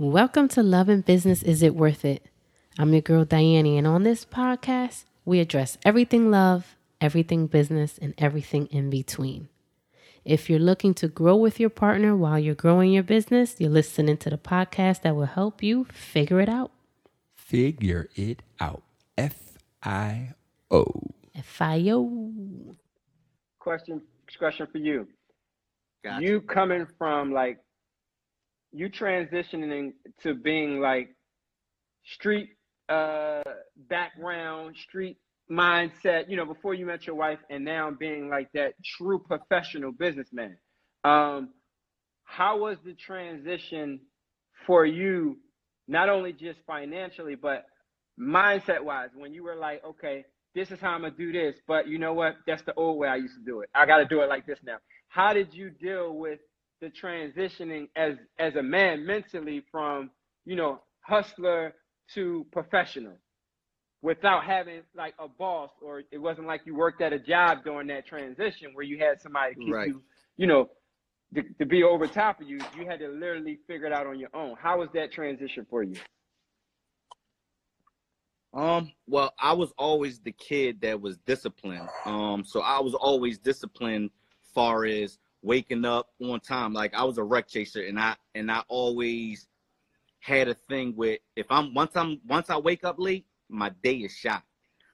Welcome to Love and Business Is It Worth It? I'm your girl Diane, and on this podcast, we address everything love, everything business, and everything in between. If you're looking to grow with your partner while you're growing your business, you're listening to the podcast that will help you figure it out. Figure it out. F I O. F I O. Question question for you. Gotcha. You coming from like you transitioning to being like street uh background, street mindset, you know, before you met your wife and now being like that true professional businessman. Um how was the transition for you not only just financially but mindset wise when you were like, okay, this is how I'm gonna do this, but you know what? That's the old way I used to do it. I got to do it like this now. How did you deal with the transitioning as as a man mentally from you know hustler to professional without having like a boss or it wasn't like you worked at a job during that transition where you had somebody keep Right. you you know to, to be over top of you you had to literally figure it out on your own how was that transition for you Um, well, I was always the kid that was disciplined. Um, so I was always disciplined far as waking up on time. Like I was a wreck chaser and I and I always had a thing with if I'm once I'm once I wake up late, my day is shot.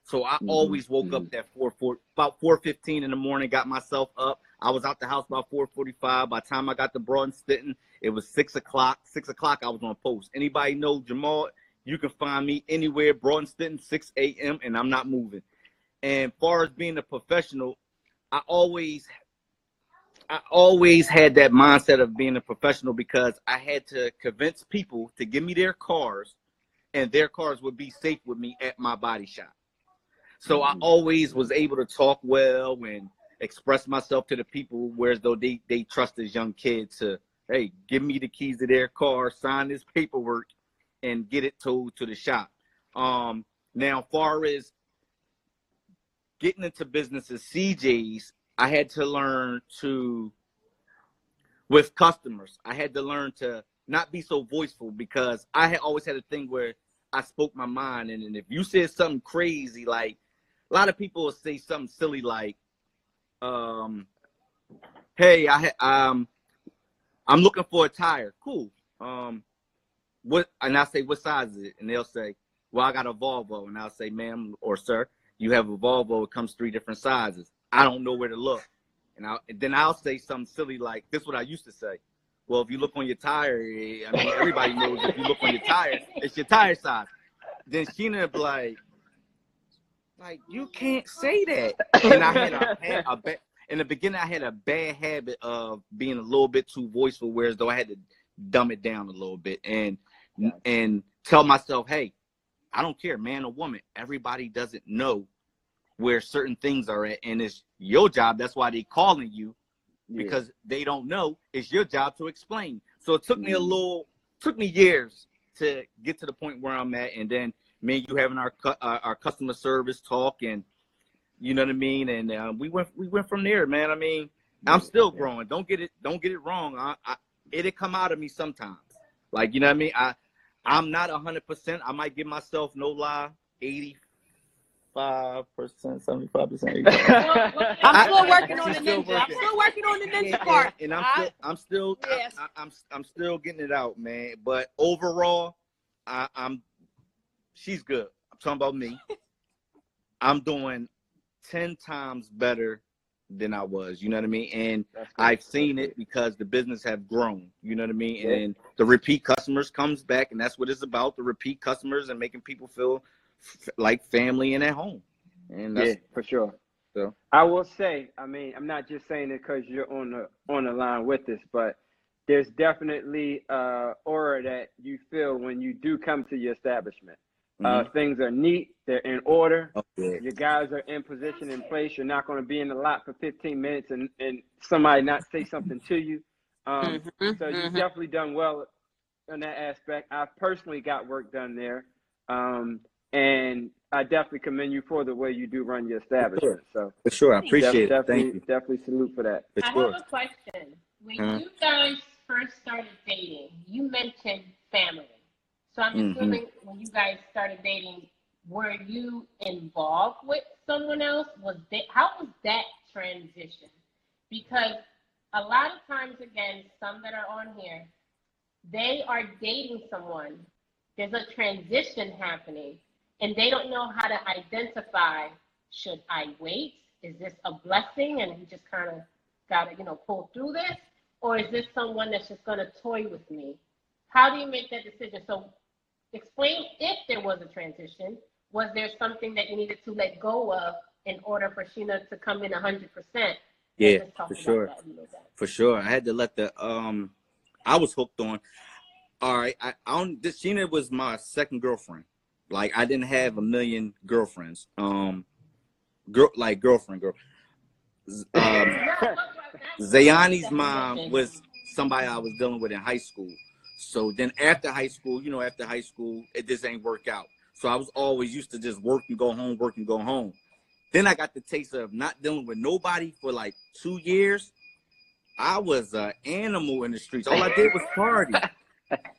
So I Mhm, always woke up at four four about four fifteen in the morning, got myself up. I was out the house about four forty five. By the time I got to Broad and Stenton, it was six o'clock. Six o'clock I was on post. Anybody know Jamal? You can find me anywhere, Broad and Stenton, 6 a.m., and I'm not moving. And far as being a professional, I always I always had that mindset of being a professional because I had to convince people to give me their cars and their cars would be safe with me at my body shop. So I always was able to talk well and express myself to the people whereas though they, they trust this young kid to, hey, give me the keys to their car, sign this paperwork and get it towed to the shop. Um now far as getting into businesses, CJ's, I had to learn to, with customers, I had to learn to not be so voiceful because I had always had a thing where I spoke my mind. And, and if you said something crazy, like a lot of people will say something silly like, um, hey, I ha- um, I'm looking for a tire. Cool. Um, what? And I say, what size is it? And they'll say, well, I got a Volvo. And I'll say, ma'am or sir, you have a Volvo. It comes three different sizes. I don't know where to look. And, I'll, and then I'll say something silly like, this is what I used to say. Well, if you look on your tire, eh, I mean, everybody knows if you look on your tire, it's your tire size. Then Sheena be like, like, you can't say that. And I had a, had a ba- in the beginning, I had a bad habit of being a little bit too voiceful, whereas though I had to dumb it down a little bit and and tell myself, hey, I don't care, man or woman. Everybody doesn't know where certain things are at, and it's your job. That's why they calling you Yeah. because they don't know. It's your job to explain. So it took me a Mhm. little, took me years to get to the point where I'm at, and then me and you having our uh, our customer service talk, and you know what I mean. And uh, we went we went from there, man. I mean, I'm still growing. Don't get it don't get it wrong. I, I it'll come out of me sometimes. Like you know what I mean. I I'm not hundred percent. I might give myself no lie, eighty five percent, seventy five percent. I'm still working on the She's still ninja. I'm still working on the and, ninja part. and I'm I- still, I'm still, I- Yes. I, am I'm still getting it out, man. But overall, I, I'm, she's good. I'm talking about me. I'm doing ten times better than I was. You know what I mean? And I've seen That's it because the business have grown. You know what I mean? Yeah. And the repeat customers comes back, and that's what it's about: the repeat customers and making people feel f- like family and at home. And that's yeah for sure So. I will say, I mean, I'm not just saying it because you're on the on the line with this, but there's definitely uh aura that you feel when you do come to your establishment. Uh, things are neat, they're in order. oh, yeah. Your guys are in position in place. You're not going to be in the lot for 15 minutes and, and somebody not say something to you. Um, Mhm, so you've mhm. definitely done well in that aspect. I personally got work done there. Um, and I definitely commend you for the way you do run your establishment. So for sure. I appreciate it. definitely, Thank you. definitely salute for that. For I sure. have a question. When Huh? you guys first started dating, you mentioned family. So I'm Mhm. assuming when you guys started dating, were you involved with someone else? Was that how was that transition? Because a lot of times, again, some that are on here, they are dating someone. There's a transition happening, and they don't know how to identify. Should I wait? Is this a blessing, and he just kind of got to, you know, pull through this, or is this someone that's just going to toy with me? How do you make that decision? So, explain if there was a transition. Was there something that you needed to let go of in order for Sheena to come in 100%? Yeah, for sure. that a little bit. For sure. I had to let the um I was hooked on. All right, I, I don't this Sheena was my second girlfriend. Like I didn't have a million girlfriends. Um girl like girlfriend girl. Um Zayani's mom was somebody I was dealing with in high school. So then after high school, you know, after high school, it just ain't work out. So I was always used to just work and go home, work and go home. Then I got the taste of not dealing with nobody for like two years. I was an animal in the streets. All I did was party.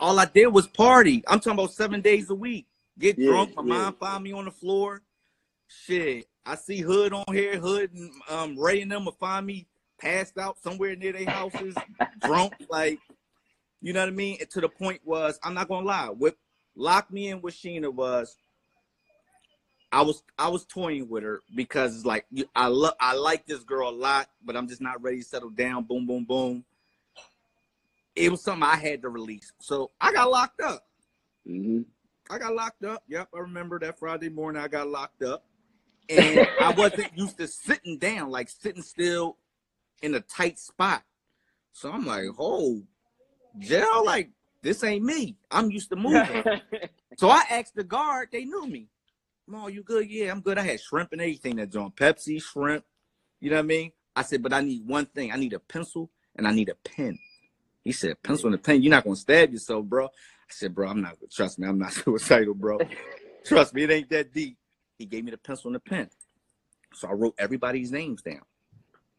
All I did was party. I'm talking about seven days a week. Get Yeah, drunk. My yeah. mom find me on the floor. Shit. I see Hood on here. Hood and um, Ray and them will find me passed out somewhere near their houses, drunk. Like, you know what I mean? And to the point was, I'm not gonna lie. What locked me in with Sheena was I was I was toying with her because it's like you- I love I like this girl a lot, but I'm just not ready to settle down. Boom, boom, boom. It was something I had to release, so I got locked up. hmm I got locked up. Yep, I remember that Friday morning I got locked up, and I wasn't used to sitting down, like sitting still in a tight spot. So I'm like, oh, jail, like this ain't me. I'm used to moving. So I asked the guard, they knew me. Mo, you good? Yeah, I'm good. I had shrimp and everything that's on Pepsi, shrimp. You know what I mean? I said, but I need one thing. I need a pencil and I need a pen. He said, pencil and a pen. You're not gonna stab yourself, bro. I said, bro, I'm not. Trust me, I'm not suicidal, bro. Trust me, it ain't that deep. He gave me the pencil and the pen. So I wrote everybody's names down.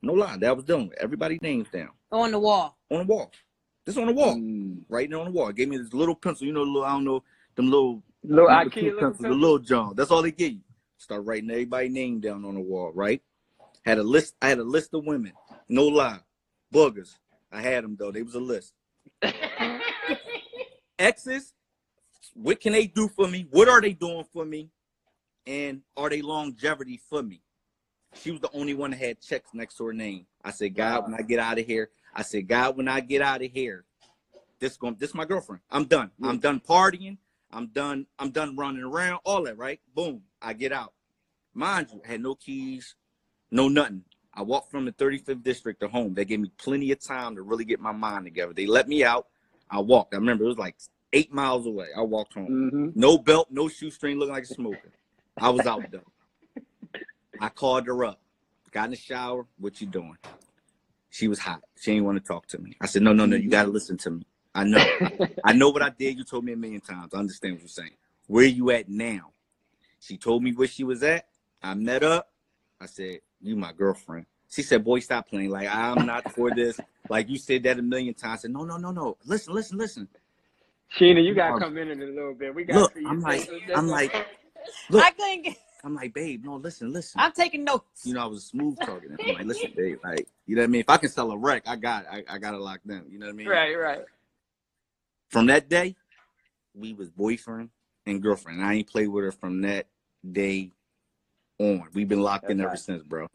No lie, that was done everybody's names down On the wall. on the wall. This on the wall, Mm. right there on the wall. Gave me this little pencil. You know, little I don't know them little Little Number IKEA two little pencil, the little John. That's all they give you. Start writing everybody's name down on the wall, right? Had a list. I had a list of women. No lie, boogers. I had them though. They was a list. Exes. What can they do for me? What are they doing for me? And are they longevity for me? She was the only one that had checks next to her name. I said, God, when I get out of here, I said, God, when I get out of here, this going this my girlfriend. I'm done. I'm done partying. I'm done. I'm done running around. All that, right? Boom. I get out. Mind you, I had no keys, no nothing. I walked from the 35th district to home. They gave me plenty of time to really get my mind together. They let me out. I walked. I remember it was like eight miles away. I walked home. hmm No belt, no shoestring, looking like a smoker. I was out though. I called her up. Got in the shower. What you doing? She was hot. She didn't want to talk to me. I said, No, no, no. You gotta listen to me. I know. I know what I did. You told me a million times. I understand what you're saying. Where you at now? She told me where she was at. I met up. I said, You my girlfriend. She said, Boy, stop playing. Like, I'm not for this. Like you said that a million times. I said, No, no, no, no. Listen, listen, listen. Sheena, you gotta Um, come in in a little bit. We got Look, to you I'm like, I'm like, look. I couldn't get. I'm like, babe, no, listen, listen. I'm taking notes. you know, I was smooth talking. I'm like, listen, babe, like, you know what I mean? If I can sell a wreck, I got, I, I got to lock them. You know what I mean? right, right. From that day, we was boyfriend and girlfriend. I ain't played with her from that day on. We've been locked in That's ever hot. since, bro.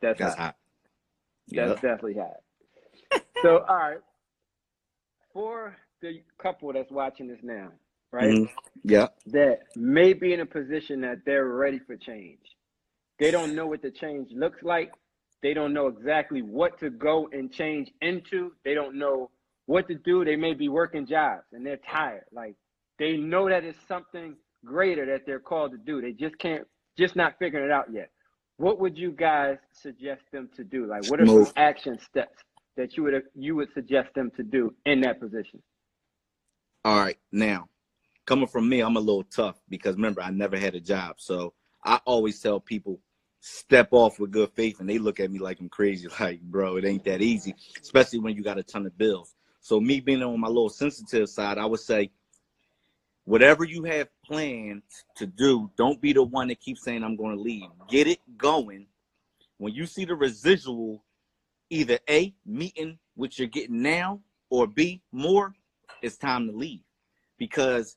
That's, That's hot. hot. That's Yep. definitely hot. so, all right, for the couple that's watching this now, right? Mhm. Yep. that may be in a position that they're ready for change. They don't know what the change looks like. They don't know exactly what to go and change into. They don't know what to do. They may be working jobs and they're tired. Like they know that it's something greater that they're called to do. They just can't, just not figuring it out yet. What would you guys suggest them to do? Like, what are some action steps that you would you would suggest them to do in that position? All right. Now, coming from me, I'm a little tough because remember, I never had a job. So I always tell people, step off with good faith. And they look at me like I'm crazy. Like, bro, it ain't that easy, especially when you got a ton of bills. So me being on my little sensitive side, I would say, whatever you have planned to do, don't be the one that keeps saying I'm going to leave. Get it going. When you see the residual, either A, meeting what you're getting now, or B, more, it's time to leave. Because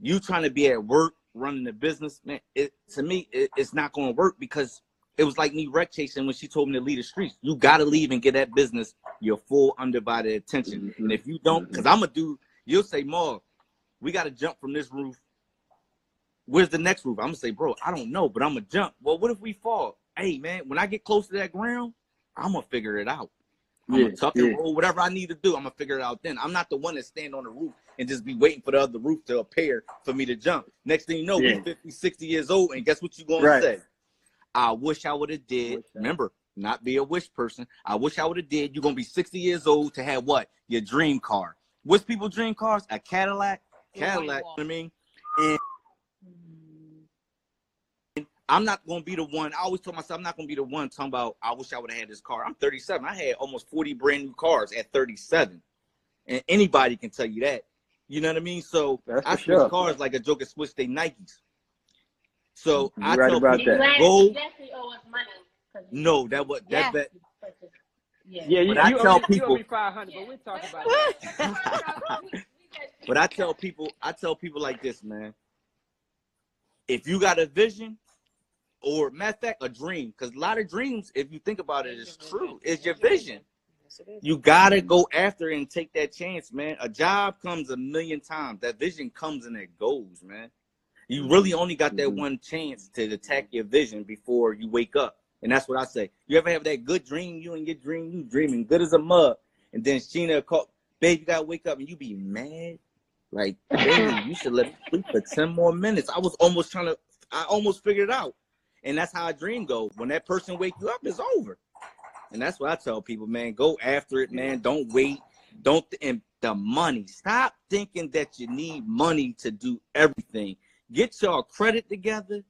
you trying to be at work running the business, man, it to me, it, it's not going to work because it was like me wreck chasing when she told me to leave the streets. You got to leave and get that business your full undivided attention. And if you don't, because I'm gonna do, you'll say, Marv, we got to jump from this roof. Where's the next roof? I'm gonna say, bro, I don't know, but I'm gonna jump. Well, what if we fall? Hey, man, when I get close to that ground, I'm gonna figure it out. I'm Yeah, gonna tuck yeah. and roll, whatever I need to do. I'm gonna figure it out then. I'm not the one that stand on the roof and just be waiting for the other roof to appear for me to jump. Next thing you know, Yeah. we 50, 60 years old, and guess what you gonna Right. say? I wish I would have did. Remember, not be a wish person. I wish I would have did. You're gonna be 60 years old to have what? Your dream car. What's people dream cars? A Cadillac. Cadillac. You know what I mean? And I'm not gonna be the one. I always told myself I'm not gonna be the one talking about I wish I would have had this car. I'm 37. I had almost 40 brand new cars at 37. And anybody can tell you that. You know what I mean? So That's I for switch sure. cars like a joke joker switch their Nikes. So You're I right tell about people, that. guys Go- definitely owe us money. 'cause no, that was Yeah. that bet. Yeah. Yeah, you, But I you, tell owe me, you owe people- me 500, but we'll talk about that. We- we got- But I tell people, I tell people like this, man. If you got a vision, or matter of fact, a dream, because a lot of dreams, if you think about it, is true. It's your vision. You gotta go after it and take that chance, man. A job comes a million times. That vision comes and it goes, man. You really only got that Mhm. one chance to attack your vision before you wake up. And that's what I say. You ever have that good dream, you and your dream, you dreaming good as a mug, and then Sheena call, babe, you gotta wake up and you be mad. Like, babe, you should let me sleep for 10 more minutes. I was almost trying to, I almost figured it out. And that's how a dream goes. When that person wake you up, it's over. And that's what I tell people, man. Go after it, man. Don't wait. Don't and the money. Stop thinking that you need money to do everything. Get your credit together.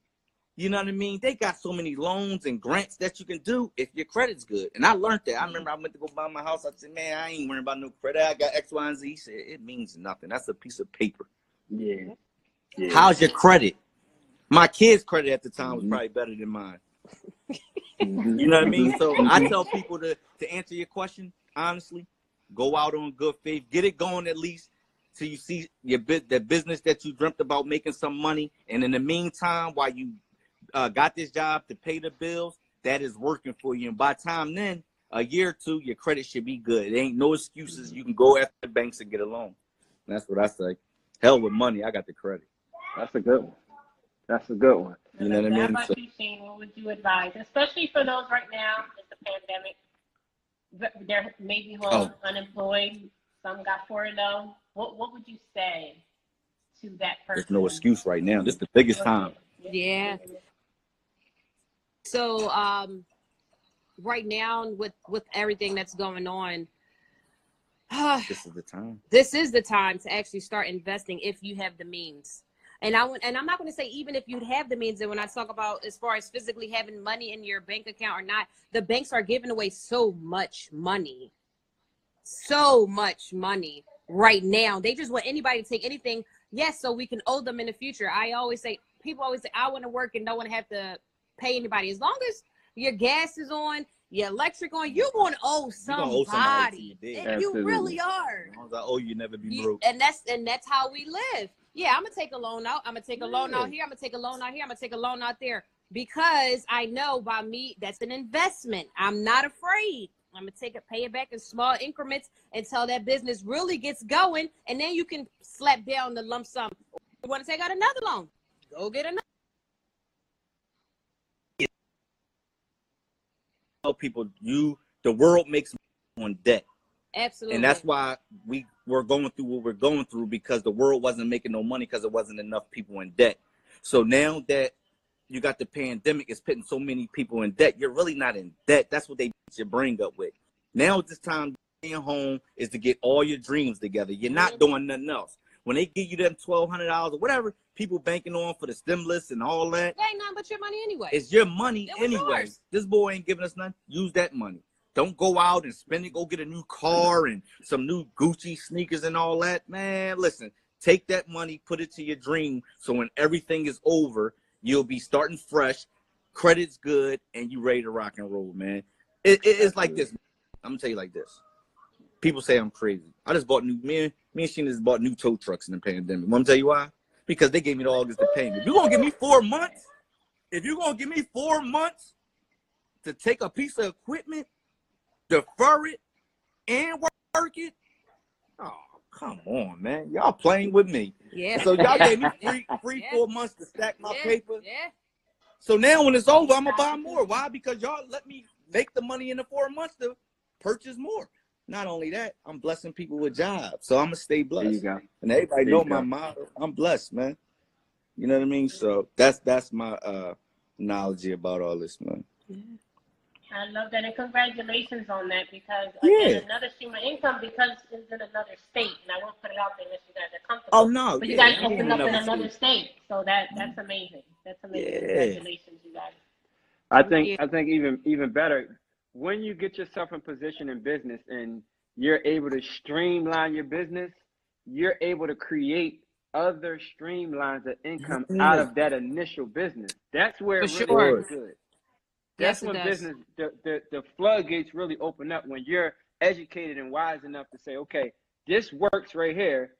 You know what I mean? They got so many loans and grants that you can do if your credit's good. And I learned that. I remember I went to go buy my house. I said, man, I ain't worrying about no credit. I got X, Y, and Z. He said, it means nothing. That's a piece of paper. Yeah. yeah. How's your credit? My kid's credit at the time was Mhm. probably better than mine. Mhm. You know what I mean? So. I tell people to to answer your question honestly, go out on good faith, get it going at least till you see your bit the business that you dreamt about making some money, and in the meantime, while you uh, got this job to pay the bills, that is working for you. And by time then, a year or two, your credit should be good. There ain't no excuses. You can go after the banks and get a loan. That's what I say. Hell with money, I got the credit. That's a good one. That's a good one. You know what I How mean? about So- you, Shane? What would you advise, especially for those right now? It's a pandemic. Th- They're maybe home, Oh. unemployed. Some got furloughed. What What would you say to that person? There's no excuse right now. This is the biggest time. Yeah. So um right now with with everything that's going on This is the time. this is the time to actually start investing if you have the means. And I and I'm not going to say even if you'd have the means. And when I talk about as far as physically having money in your bank account or not, the banks are giving away so much money, so much money right now. They just want anybody to take anything. Yes, so we can owe them in the future. I always say, people always say, I want to work and don't want to have to pay anybody. As long as your gas is on, your electric on, you're going to owe gonna owe somebody somebody. you're. And you really are. As long as I owe you, never be You- broke. and that's and that's how we live. Yeah, I'm gonna take a loan out. I'm gonna take a loan out here. I'm gonna take a loan out here. I'm gonna take a loan out there because I know by me that's an investment. I'm not afraid. I'm gonna take it, pay it back in small increments until that business really gets going, and then you can slap down the lump sum. You want to take out another loan? Go get another. tell people you the world makes on debt. Absolutely. And that's why we we're going through what we're going through because the world wasn't making no money because there wasn't enough people in debt. So now that you got the pandemic, it's putting so many people in debt. You're really not in debt. That's what they beat your brain up with. Now it's this time being home is to get all your dreams together. You're not Mhm. doing nothing else. When they give you them twelve hundred dollars or whatever, people banking on for the stimulus and all that, that ain't nothing but your money anyway. it's your money anyway. yours. This boy ain't giving us nothing. Use that money. Don't go out and spend it. Go get a new car and some new Gucci sneakers and all that. Man, listen, take that money, put it to your dream. So when everything is over, you'll be starting fresh, credit's good, and you ready to rock and roll, man. It, it- it's like this. I'm gonna tell you like this. People say I'm crazy. I just bought new me and me and Sheena just bought new tow trucks in the pandemic. Want to tell you why? Because they gave me the August to pay me. If you gonna give me four months, if you gonna give me four months to take a piece of equipment, defer it, and work it, oh come on, man, y'all playing with me. Yeah. So y'all gave me free free Yeah. four months to stack my yeah. paper. Yeah. So now when it's over, I'm gonna buy more. Why? Because y'all let me make the money in the four months to purchase more. Not only that, I'm blessing people with jobs, so I'm gonna stay blessed. There you blessed. go. And everybody There know my go. motto. I'm blessed, man. You know what I mean? So that's that's my uh knowledge about all this, man. I love that, and congratulations on that because Yeah. again, another stream of income because it's in another state, and I won't put it out there unless you guys are comfortable. Oh no, But you guys I'm in opened up in another another state. state, so that that's mm-hmm. amazing. That's amazing. Yeah. Congratulations, you guys. I think you. I think even even better when you get yourself in position in business and you're able to streamline your business, you're able to create other streamlines of income out mm-hmm. of that initial business. That's where it For really sure. gets good. Yes, That's it when does. business the, the the floodgates really open up when you're educated and wise enough to say, okay, this works right here.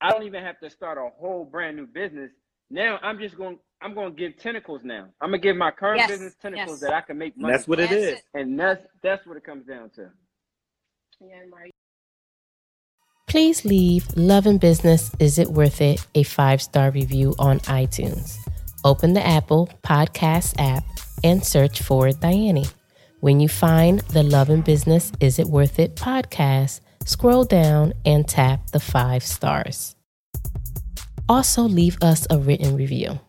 I don't even have to start a whole brand new business. Now I'm just going I'm going to give tentacles now. I'm going to give my current Yes, business tentacles yes. that I can make And money. that's what it That's is. and that's that's what it comes down to. Yeah, Mario. Please leave Love and Business Is It Worth It a five star review on iTunes. Open the Apple Podcast app and search for Diane. When you find the Love and Business Is It Worth It podcast, scroll down and tap the five stars. Also, leave us a written review.